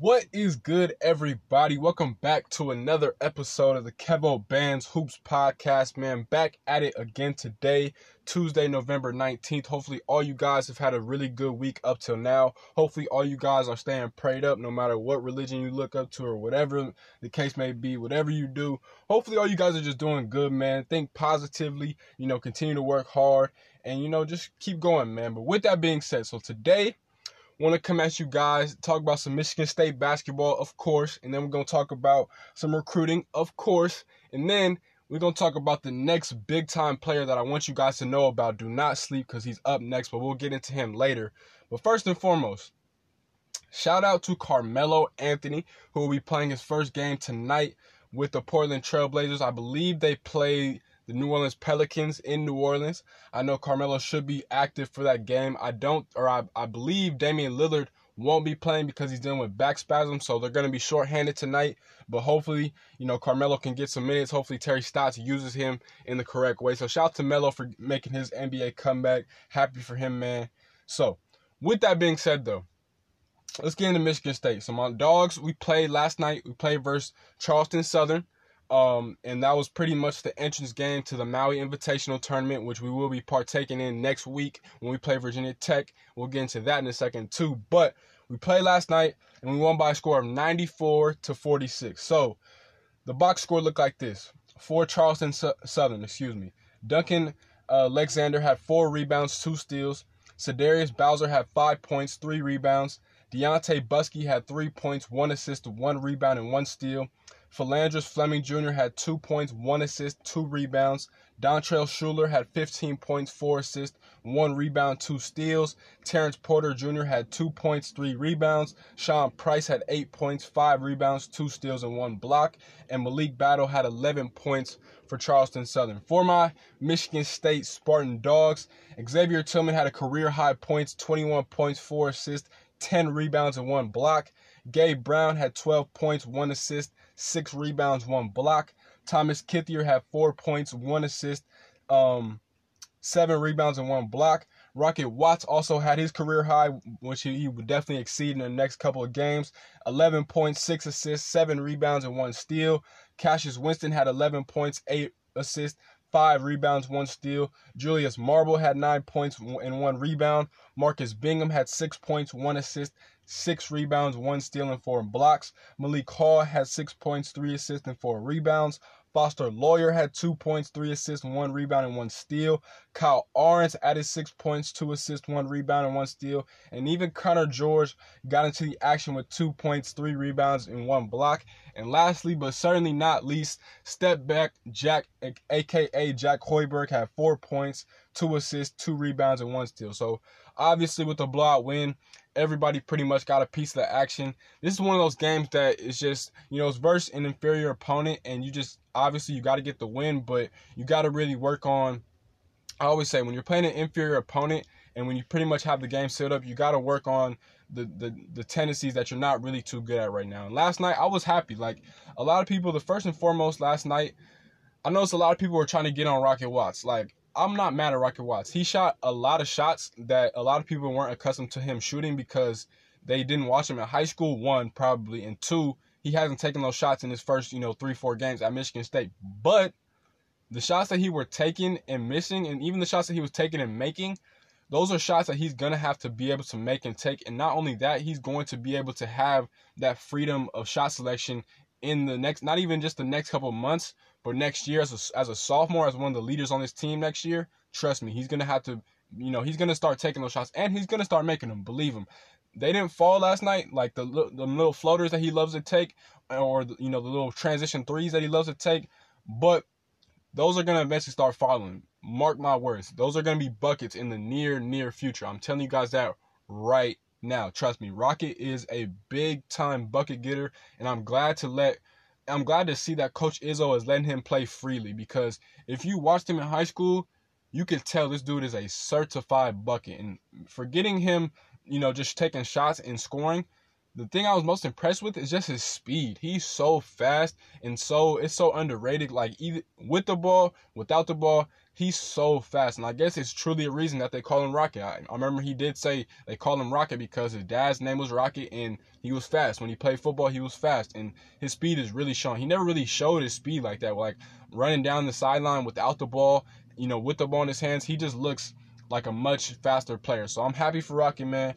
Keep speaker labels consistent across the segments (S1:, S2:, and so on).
S1: What is good, everybody? Welcome back to another episode of the Kevo Bands Hoops Podcast, man. Back at it again today, Tuesday, November 19th. Hopefully, all you guys have had a really good week up till now. Hopefully, all you guys are staying prayed up no matter what religion you look up to or whatever the case may be, whatever you do. Hopefully, all you guys are just doing good, man. Think positively, you know, continue to work hard and, you know, just keep going, man. But with that being said, so today, want to come at you guys, talk about some Michigan State basketball, of course, and then we're going to talk about some recruiting, of course, and then we're going to talk about the next big time player that I want you guys to know about. Do not sleep because he's up next, but we'll get into him later. But first and foremost, shout out to Carmelo Anthony, who will be playing his first game tonight with the Portland Trailblazers. I believe they play the New Orleans Pelicans in New Orleans. I know Carmelo should be active for that game. I don't, or I, I believe Damian Lillard won't be playing because he's dealing with back spasms, so they're going to be shorthanded tonight. But hopefully, you know, Carmelo can get some minutes. Hopefully, Terry Stotts uses him in the correct way. So, shout out to Melo for making his NBA comeback. Happy for him, man. So, with that being said, though, let's get into Michigan State. So, my dogs, we played last night. We played versus Charleston Southern. Um, and that was pretty much the entrance game to the Maui Invitational Tournament, which we will be partaking in next week when we play Virginia Tech. We'll get into that in a second too. But we played last night and we won by a score of 94 to 46. So the box score looked like this: for Charleston Southern, excuse me. Duncan uh, LeXander had four rebounds, two steals. Cedarius Bowser had five points, three rebounds. Deontaye Buskey had three points, one assist, one rebound, and one steal. Phlandrous Fleming Jr. had two points, one assist, two rebounds. Dontrel Shuler had 15 points, four assists, one rebound, two steals. Terrence Porter Jr. had two points, three rebounds. Sean Price had eight points, five rebounds, two steals, and one block. And Malik Battle had 11 points for Charleston Southern. For my Michigan State Spartan Dogs, Xavier Tillman had a career high points, 21 points, four assists, 10 rebounds, and one block. Gabe Brown had 12 points, one assist, six rebounds, one block. Thomas Kithier had four points, one assist, um, seven rebounds, and one block. Rocket Watts also had his career high, which he, would definitely exceed in the next couple of games. 11 points, six assists, seven rebounds, and one steal. Cassius Winston had 11 points, eight assists, five rebounds, one steal. Julius Marble had nine points and one rebound. Marcus Bingham had six points, one assist, six rebounds, one steal, and four blocks. Malik Hall had six points, three assists, and four rebounds. Foster Loyer had two points, three assists, one rebound, and one steal. Kyle Ahrens added six points, two assists, one rebound, and one steal. And even Connor George got into the action with two points, three rebounds, and one block. And lastly, but certainly not least, step back Jack, aka Jack Hoiberg, had four points, two assists, two rebounds, and one steal. So obviously, with the blowout win, everybody pretty much got a piece of the action. This is one of those games that is just, you know, it's versus an inferior opponent, and you just obviously you got to get the win, but you got to really work on. I always say when you're playing an inferior opponent and when you pretty much have the game set up, you got to work on the, the the tendencies that you're not really too good at right now. And last night I was happy. Like a lot of people, the first and foremost last night, I noticed a lot of people were trying to get on Rocket Watts. Like I'm not mad at Rocket Watts. He shot a lot of shots that a lot of people weren't accustomed to him shooting because they didn't watch him in high school. One probably, and two, he hasn't taken those shots in his first you know three four games at Michigan State. But the shots that he were taking and missing, and even the shots that he was taking and making, those are shots that he's gonna have to be able to make and take. And not only that, he's going to be able to have that freedom of shot selection in the next, not even just the next couple months, but next year as a, as a sophomore, as one of the leaders on this team next year, trust me, he's gonna have to, you know, he's gonna start taking those shots and he's gonna start making them. Believe him. They didn't fall last night, like the the little floaters that he loves to take, or you know the little transition threes that he loves to take, but those are gonna eventually start falling. Mark my words, those are gonna be buckets in the near near future. I'm telling you guys that right now. Trust me, Rocket is a big time bucket getter, and I'm glad to let I'm glad to see that Coach Izzo is letting him play freely because if you watched him in high school, you could tell this dude is a certified bucket. And forgetting him, you know, just taking shots and scoring, the thing I was most impressed with is just his speed. He's so fast and so it's so underrated. Like either with the ball, without the ball, he's so fast. And I guess it's truly a reason that they call him Rocket. I, I remember he did say they call him Rocket because his dad's name was Rocket and he was fast. When he played football, he was fast and his speed is really shown. He never really showed his speed like that, like running down the sideline without the ball, you know, with the ball in his hands. He just looks like a much faster player. So I'm happy for Rocket, man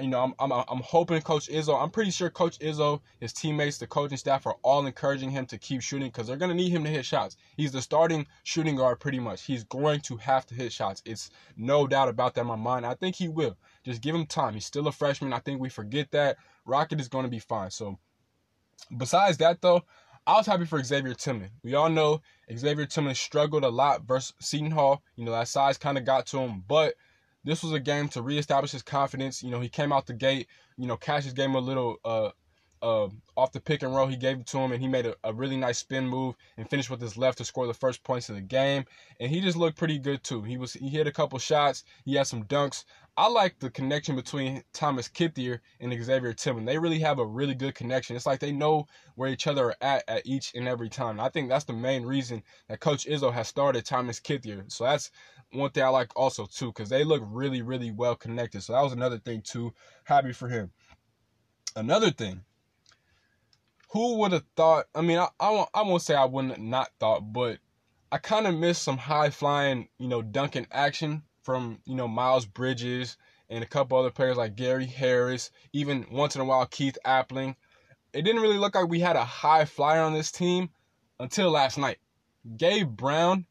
S1: you know, I'm, I'm, I'm hoping Coach Izzo, I'm pretty sure Coach Izzo, his teammates, the coaching staff are all encouraging him to keep shooting because they're going to need him to hit shots. He's the starting shooting guard pretty much. He's going to have to hit shots. It's no doubt about that in my mind. I think he will. Just give him time. He's still a freshman. I think we forget that. Rocket is going to be fine. So, besides that, though, I was happy for Xavier Tillman. We all know Xavier Tillman struggled a lot versus Seton Hall. You know, that size kind of got to him, but – this was a game to reestablish his confidence. You know, he came out the gate. You know, Cassius gave him a little uh, uh, off the pick and roll. He gave it to him, and he made a, a, really nice spin move and finished with his left to score the first points of the game. And he just looked pretty good too. He was he hit a couple shots. He had some dunks. I like the connection between Thomas Kithier and Xavier Tillman. They really have a really good connection. It's like they know where each other are at at each and every time. And I think that's the main reason that Coach Izzo has started Thomas Kithier. So that's one thing I like also too, because they look really, really well connected. So that was another thing too. Happy for him. Another thing. Who would have thought? I mean, I, I won't I won't say I wouldn't not thought, but I kind of missed some high flying, you know, dunking action from you know Miles Bridges and a couple other players like Gary Harris, even once in a while Keith Appling. It didn't really look like we had a high flyer on this team until last night. Gabe Brown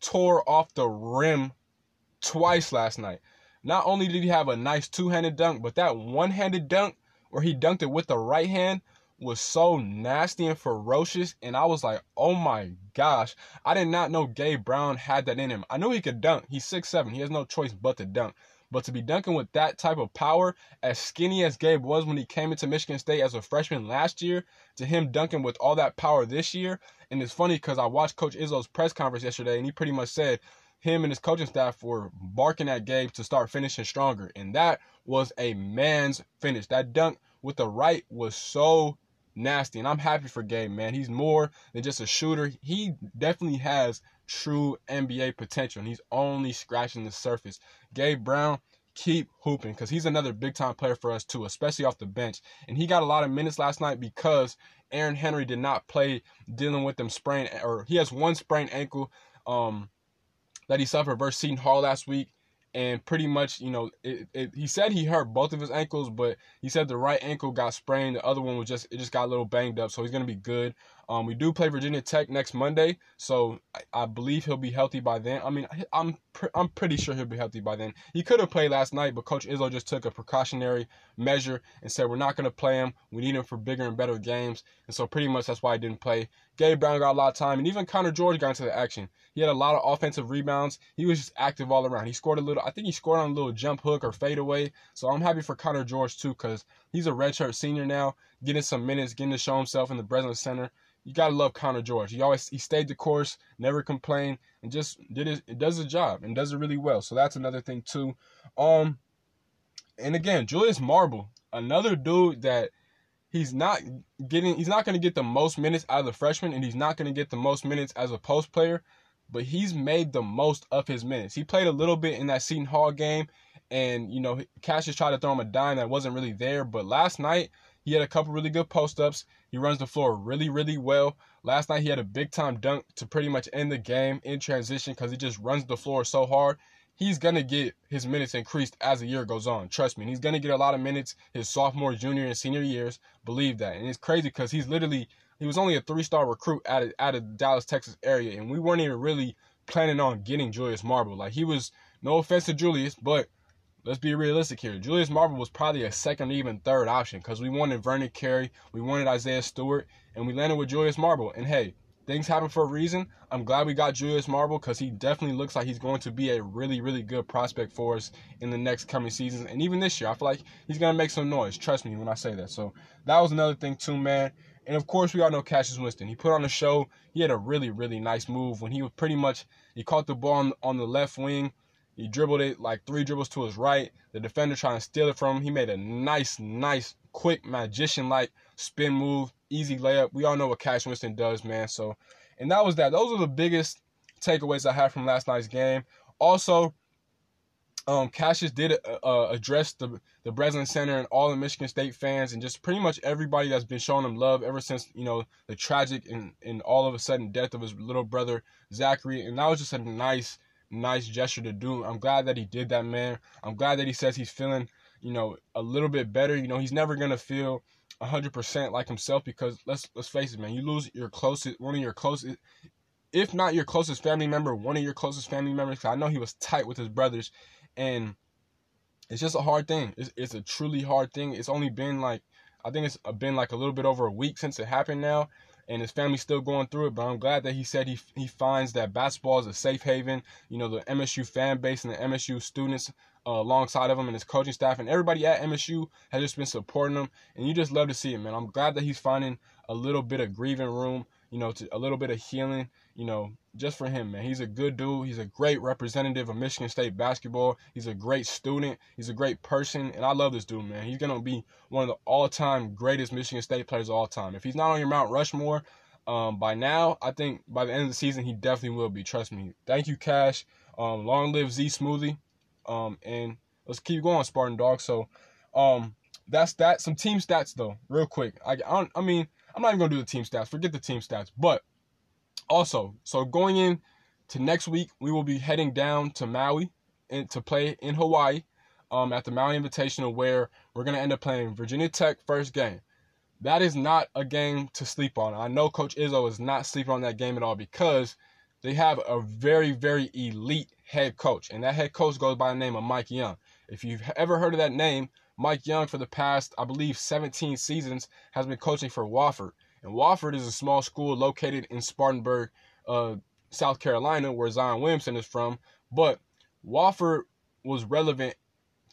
S1: tore off the rim twice last night. Not only did he have a nice two-handed dunk, but that one-handed dunk where he dunked it with the right hand was so nasty and ferocious. And I was like, oh my gosh. I did not know Gabe Brown had that in him. I knew he could dunk. He's six seven. He has no choice but to dunk. But to be dunking with that type of power, as skinny as Gabe was when he came into Michigan State as a freshman last year, to him dunking with all that power this year, and it's funny because I watched Coach Izzo's press conference yesterday, and he pretty much said him and his coaching staff were barking at Gabe to start finishing stronger, and that was a man's finish. That dunk with the right was so nasty, and I'm happy for Gabe, man. He's more than just a shooter. He definitely has true NBA potential, and he's only scratching the surface. Gabe Brown, keep hooping because he's another big time player for us too, especially off the bench. And he got a lot of minutes last night because Aaron Henry did not play dealing with them sprain or he has one sprained ankle um, that he suffered versus Seton Hall last week and pretty much, you know, it, it, he said he hurt both of his ankles, but he said the right ankle got sprained. The other one was just it just got a little banged up, so he's gonna be good. Um, we do play Virginia Tech next Monday, so I, I believe he'll be healthy by then. I mean, I'm I'm pretty sure he'll be healthy by then. He could have played last night, but Coach Izzo just took a precautionary measure and said we're not gonna play him. We need him for bigger and better games, and so pretty much that's why he didn't play. Gabe Brown got a lot of time, and even Connor George got into the action. He had a lot of offensive rebounds. He was just active all around. He scored a little. I think he scored on a little jump hook or fadeaway. So I'm happy for Connor George too, because he's a redshirt senior now, getting some minutes, getting to show himself in the Breslin Center. You gotta love Connor George. He always he stayed the course, never complained, and just did it. It does the job and does it really well. So that's another thing too. Um, and again, Julius Marble, another dude that he's not getting he's not to get the most minutes out of the freshman and he's not to get the most minutes as a post player but he's made the most of his minutes he played a little bit in that Seton Hall game and you know Cassius tried to throw him a dime that wasn't really there but last night he had a couple really good post ups he runs the floor really really well last night he had a big time dunk to pretty much end the game in transition because he just runs the floor so hard he's to get his minutes increased as the year goes on. Trust me. he's to get a lot of minutes his sophomore, junior, and senior years. Believe that. And it's crazy because he's literally, he was only a three star recruit out of, out of Dallas, Texas area. And we weren't even really planning on getting Julius Marble. Like, he was, no offense to Julius, but let's be realistic here. Julius Marble was probably a second, even third option because we wanted Vernon Carey, we wanted Isaiah Stewart, and we landed with Julius Marble. And hey, things happen for a reason. I'm glad we got Julius Marble because he definitely looks like he's going to be a really, really good prospect for us in the next coming seasons. And even this year, I feel like he's going to make some noise. Trust me when I say that. So that was another thing, too, man. And of course, we all know Cassius Winston. He put on a show. He had a really, really nice move when he was pretty much, he caught the ball on, on the left wing He dribbled it like three dribbles to his right. The defender trying to steal it from him. He made a nice, nice, quick magician like spin move, easy layup. We all know what Cash Winston does, man. So, and that was that. Those are the biggest takeaways I had from last night's game. Also, um, Cassius did uh, uh, address the the Breslin Center and all the Michigan State fans and just pretty much everybody that's been showing him love ever since you know the tragic and, and all of a sudden death of his little brother Zachary. And that was just a nice nice gesture to do. I'm glad that he did that, man. I'm glad that he says he's feeling you know a little bit better. You know he's never gonna feel 100% like himself because let's let's face it, man. You lose your closest one of your closest if not your closest family member, one of your closest family members. I know he was tight with his brothers, and it's just a hard thing. It's, it's a truly hard thing. It's only been like I think it's been like a little bit over a week since it happened now, and his family's still going through it. But I'm glad that he said he he finds that basketball is a safe haven. You know, the MSU fan base and the MSU students uh, alongside of him and his coaching staff and everybody at MSU has just been supporting him, and you just love to see it, man. I'm glad that he's finding a little bit of grieving room, you know, to, a little bit of healing, you know, just for him, man. He's a good dude. He's a great representative of Michigan State basketball. He's a great student. He's a great person, and I love this dude, man. He's gonna be one of the all-time greatest Michigan State players of all time. If he's not on your Mount Rushmore, um, by now, I think by the end of the season, he definitely will be. Trust me. Thank you, Cash. Um, long live Z Smoothie. Um, and let's keep going, Spartan Dog. So, um, that's that. Some team stats though, real quick. I, I, I mean, I'm not even gonna do the team stats. Forget the team stats. But also, so going in to next week, we will be heading down to Maui and to play in Hawaii, um, at the Maui Invitational, where we're gonna end up playing Virginia Tech first game. That is not a game to sleep on. I know Coach Izzo is not sleeping on that game at all because they have a very, very elite head coach, and that head coach goes by the name of Mike Young. If you've ever heard of that name, Mike Young, for the past, I believe, 17 seasons, has been coaching for Wofford. And Wofford is a small school located in Spartanburg, uh, South Carolina, where Zion Williamson is from. But Wofford was relevant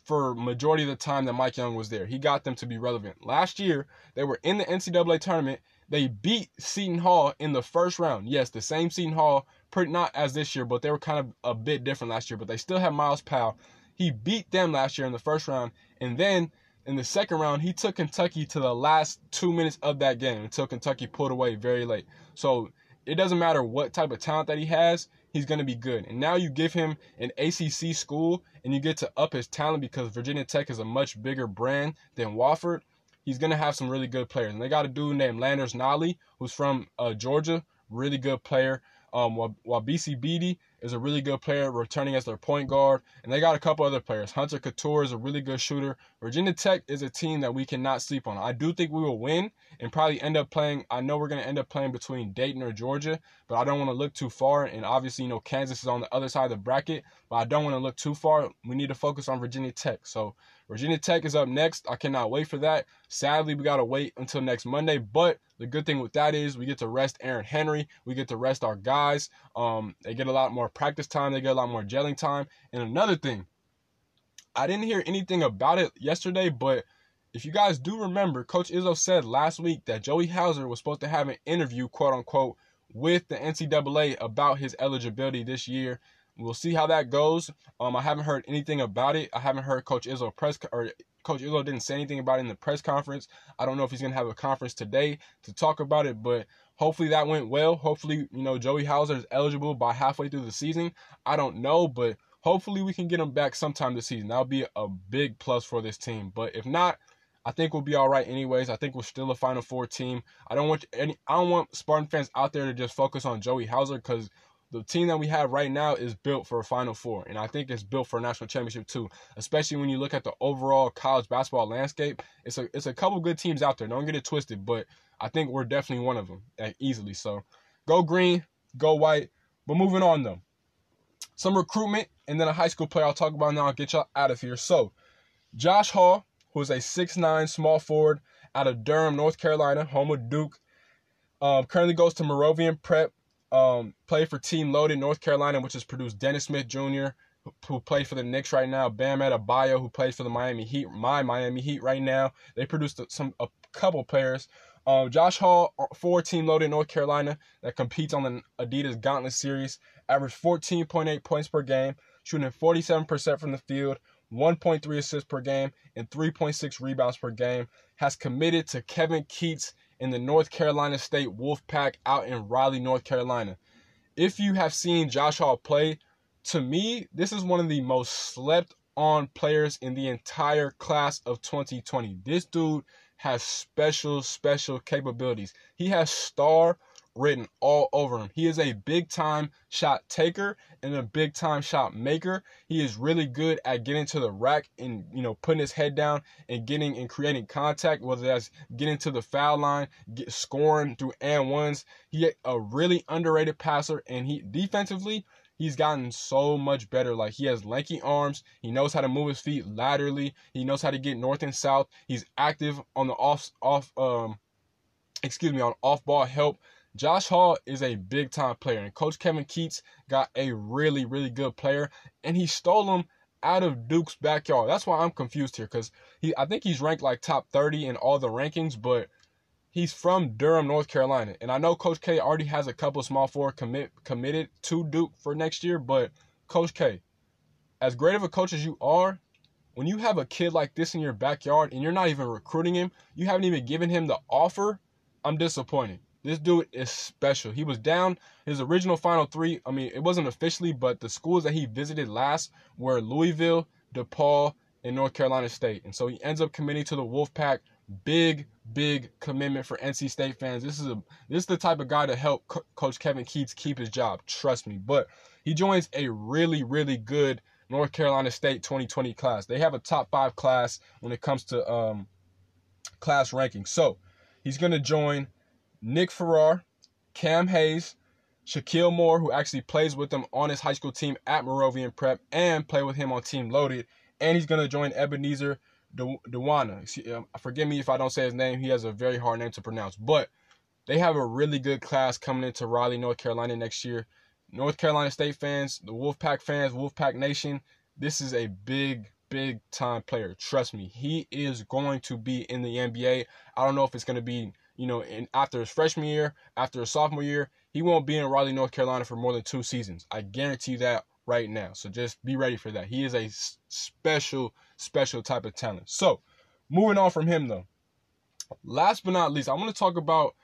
S1: for majority of the time that Mike Young was there. He got them to be relevant. Last year, they were in the NCAA tournament. They beat Seton Hall in the first round. Yes, the same Seton Hall, pretty not as this year, but they were kind of a bit different last year. But they still had Myles Powell. He beat them last year in the first round, and then in the second round, he took Kentucky to the last two minutes of that game until Kentucky pulled away very late. So it doesn't matter what type of talent that he has, he's going to be good. And now you give him an ACC school and you get to up his talent because Virginia Tech is a much bigger brand than Wofford. He's going to have some really good players. And they got a dude named Landers Nolley, who's from uh, Georgia, really good player. Um, BC Beatty is a really good player, returning as their point guard, and they got a couple other players. Hunter Cattoor is a really good shooter. Virginia Tech is a team that we cannot sleep on. I do think we will win and probably end up playing. I know we're going to end up playing between Dayton or Georgia, but I don't want to look too far. And obviously, you know, Kansas is on the other side of the bracket, but I don't want to look too far. We need to focus on Virginia Tech. So Virginia Tech is up next. I cannot wait for that. Sadly, we got to wait until next Monday, but the good thing with that is we get to rest Aaron Henry. We get to rest our guys. Um, they get a lot more practice time. They get a lot more gelling time. And another thing, I didn't hear anything about it yesterday, but if you guys do remember, Coach Izzo said last week that Joey Hauser was supposed to have an interview, quote unquote, with the NCAA about his eligibility this year. We'll see how that goes. Um, I haven't heard anything about it. I haven't heard Coach Izzo press or Coach Izzo didn't say anything about it in the press conference. I don't know if he's gonna have a conference today to talk about it, but hopefully that went well. Hopefully, you know, Joey Hauser is eligible by halfway through the season. I don't know, but hopefully we can get him back sometime this season. That'll be a big plus for this team. But if not, I think we'll be all right anyways. I think we're still a Final Four team. I don't want any. I don't want Spartan fans out there to just focus on Joey Hauser because the team that we have right now is built for a Final Four, and I think it's built for a national championship too. Especially when you look at the overall college basketball landscape, it's a it's a couple good teams out there. Don't get it twisted, but I think we're definitely one of them easily. So, go green, go white. But moving on though, some recruitment and then a high school player I'll talk about now. I'll get y'all out of here. So, Josh Hall, who is a six nine small forward out of Durham, North Carolina, home of Duke. Um, currently goes to Moravian Prep um, played for Team Loaded North Carolina, which has produced Dennis Smith Jr., who, who plays for the Knicks right now, Bam Adebayo, who plays for the Miami Heat, my Miami Heat right now. They produced some a couple players. Um, Josh Hall, for Team Loaded North Carolina, that competes on the Adidas Gauntlet Series, averaged 14.8 points per game, shooting 47% from the field, 1.3 assists per game, and 3.6 rebounds per game. Has committed to Kevin Keatts in the North Carolina State Wolfpack out in Raleigh, North Carolina. If you have seen Josh Hall play, to me, this is one of the most slept on players in the entire class of 2020. This dude has special, special capabilities. He has star written all over him. He is a big time shot taker and a big time shot maker. He is really good at getting to the rack and you know putting his head down and getting and creating contact, whether that's getting to the foul line, get scoring through and ones. He a really underrated passer and he defensively he's gotten so much better. Like he has lanky arms. He knows how to move his feet laterally. He knows how to get north and south. He's active on the off off um excuse me on off ball help. Josh Hall is a big time player, and Coach Kevin Keatts got a really, really good player, and he stole him out of Duke's backyard. That's why I'm confused here, because he I think he's ranked like top 30 in all the rankings, but he's from Durham, North Carolina. And I know Coach K already has a couple small forward commit committed to Duke for next year, but Coach K, as great of a coach as you are, when you have a kid like this in your backyard and you're not even recruiting him, you haven't even given him the offer, I'm disappointed. This dude is special. He was down his original final three. I mean, it wasn't officially, but the schools that he visited last were Louisville, DePaul, and North Carolina State. And so he ends up committing to the Wolfpack. Big, big commitment for NC State fans. This is a this is the type of guy to help Co- Coach Kevin Keatts keep his job. Trust me. But he joins a really, really good North Carolina State 2020 class. They have a top five class when it comes to um, class ranking. So he's going to join Nick Farrar, Cam Hayes, Shakeel Moore, who actually plays with him on his high school team at Moravian Prep, and play with him on Team Loaded. And he's going to join Ebenezer Dowuona. Um, forgive me if I don't say his name. He has a very hard name to pronounce. But they have a really good class coming into Raleigh, North Carolina next year. North Carolina State fans, the Wolfpack fans, Wolfpack Nation, this is a big, big time player. Trust me, he is going to be in the NBA. I don't know if it's going to be, you know, in, after his freshman year, after his sophomore year. He won't be in Raleigh, North Carolina for more than two seasons. I guarantee that right now. So just be ready for that. He is a special, special type of talent. So moving on from him though. Last but not least, I want to talk about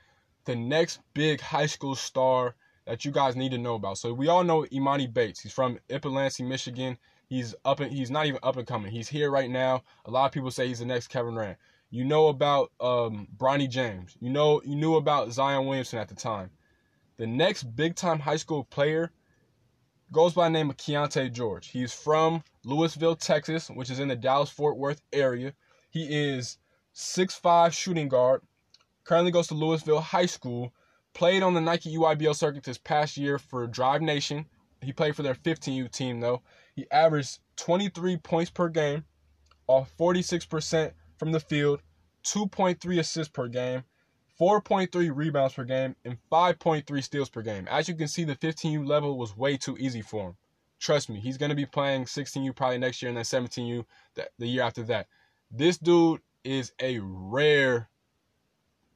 S1: the next big high school star that you guys need to know about. So we all know Imani Bates. He's from Ypsilanti, Michigan. He's up and he's not even up and coming. He's here right now. A lot of people say he's the next Kevin Durant. You know about um, Bronny James. You know you knew about Zion Williamson at the time. The next big time high school player goes by the name of Keyonte George. He's from Lewisville, Texas, which is in the Dallas Fort Worth area. He is 6'5 shooting guard. Currently goes to Lewisville High School. Played on the Nike EYBL circuit this past year for Drive Nation. He played for their 15U team though. He averaged 23 points per game, off 46% from the field, 2.3 assists per game, 4.3 rebounds per game, and 5.3 steals per game. As you can see, the 15U level was way too easy for him. Trust me, he's going to be playing 16U probably next year and then 17U the, year after that. This dude is a rare,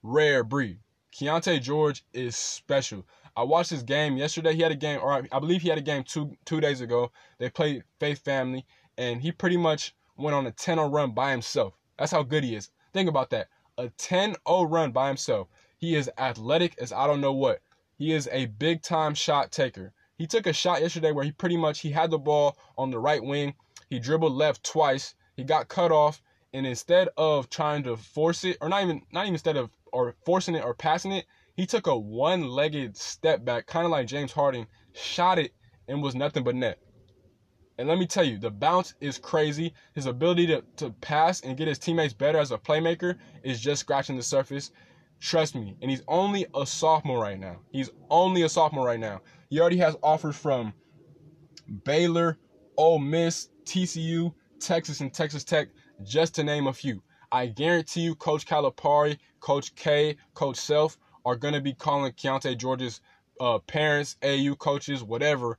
S1: rare breed. Keyonte George is special. I watched his game yesterday. He had a game, or I believe he had a game two two days ago. They played Faith Family, and he pretty much went on a 10-0 run by himself. That's how good he is. Think about that a 10 0 run by himself. He is athletic as I don't know what. He is a big time shot taker. He took a shot yesterday where he pretty much he had the ball on the right wing. He dribbled left twice. He got cut off, and instead of trying to force it, or not even not even instead of or forcing it or passing it, he took a one-legged step back, kind of like James Harden, shot it, and was nothing but net. And let me tell you, the bounce is crazy. His ability to, to pass and get his teammates better as a playmaker is just scratching the surface. Trust me. And he's only a sophomore right now. He's only a sophomore right now. He already has offers from Baylor, Ole Miss, TCU, Texas, and Texas Tech, just to name a few. I guarantee you, Coach Calipari, Coach K, Coach Self are going to be calling Keyonte George's uh, parents, AU coaches, whatever,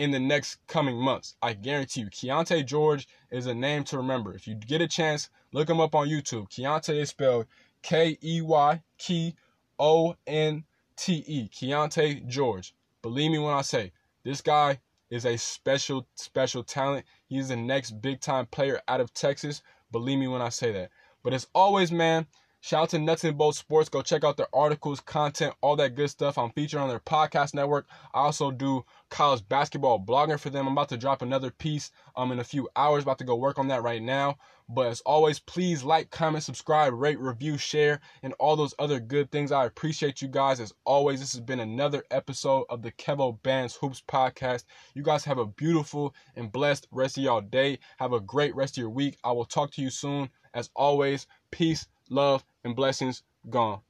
S1: in the next coming months. I guarantee you. Keyonte George is a name to remember. If you get a chance, look him up on YouTube. Keyonte is spelled K E Y K O N T E. Keyonte George. Believe me when I say this guy is a special, special talent. He's the next big time player out of Texas. Believe me when I say that. But as always, man, shout out to Nuts and Bolts Sports. Go check out their articles, content, all that good stuff. I'm featured on their podcast network. I also do college basketball blogging for them. I'm about to drop another piece um in a few hours. About to go work on that right now. But as always, please like, comment, subscribe, rate, review, share, and all those other good things. I appreciate you guys. As always, this has been another episode of the Kevo Bands Hoops Podcast. You guys have a beautiful and blessed rest of y'all day. Have a great rest of your week. I will talk to you soon. As always, peace, love, and blessings. Gone.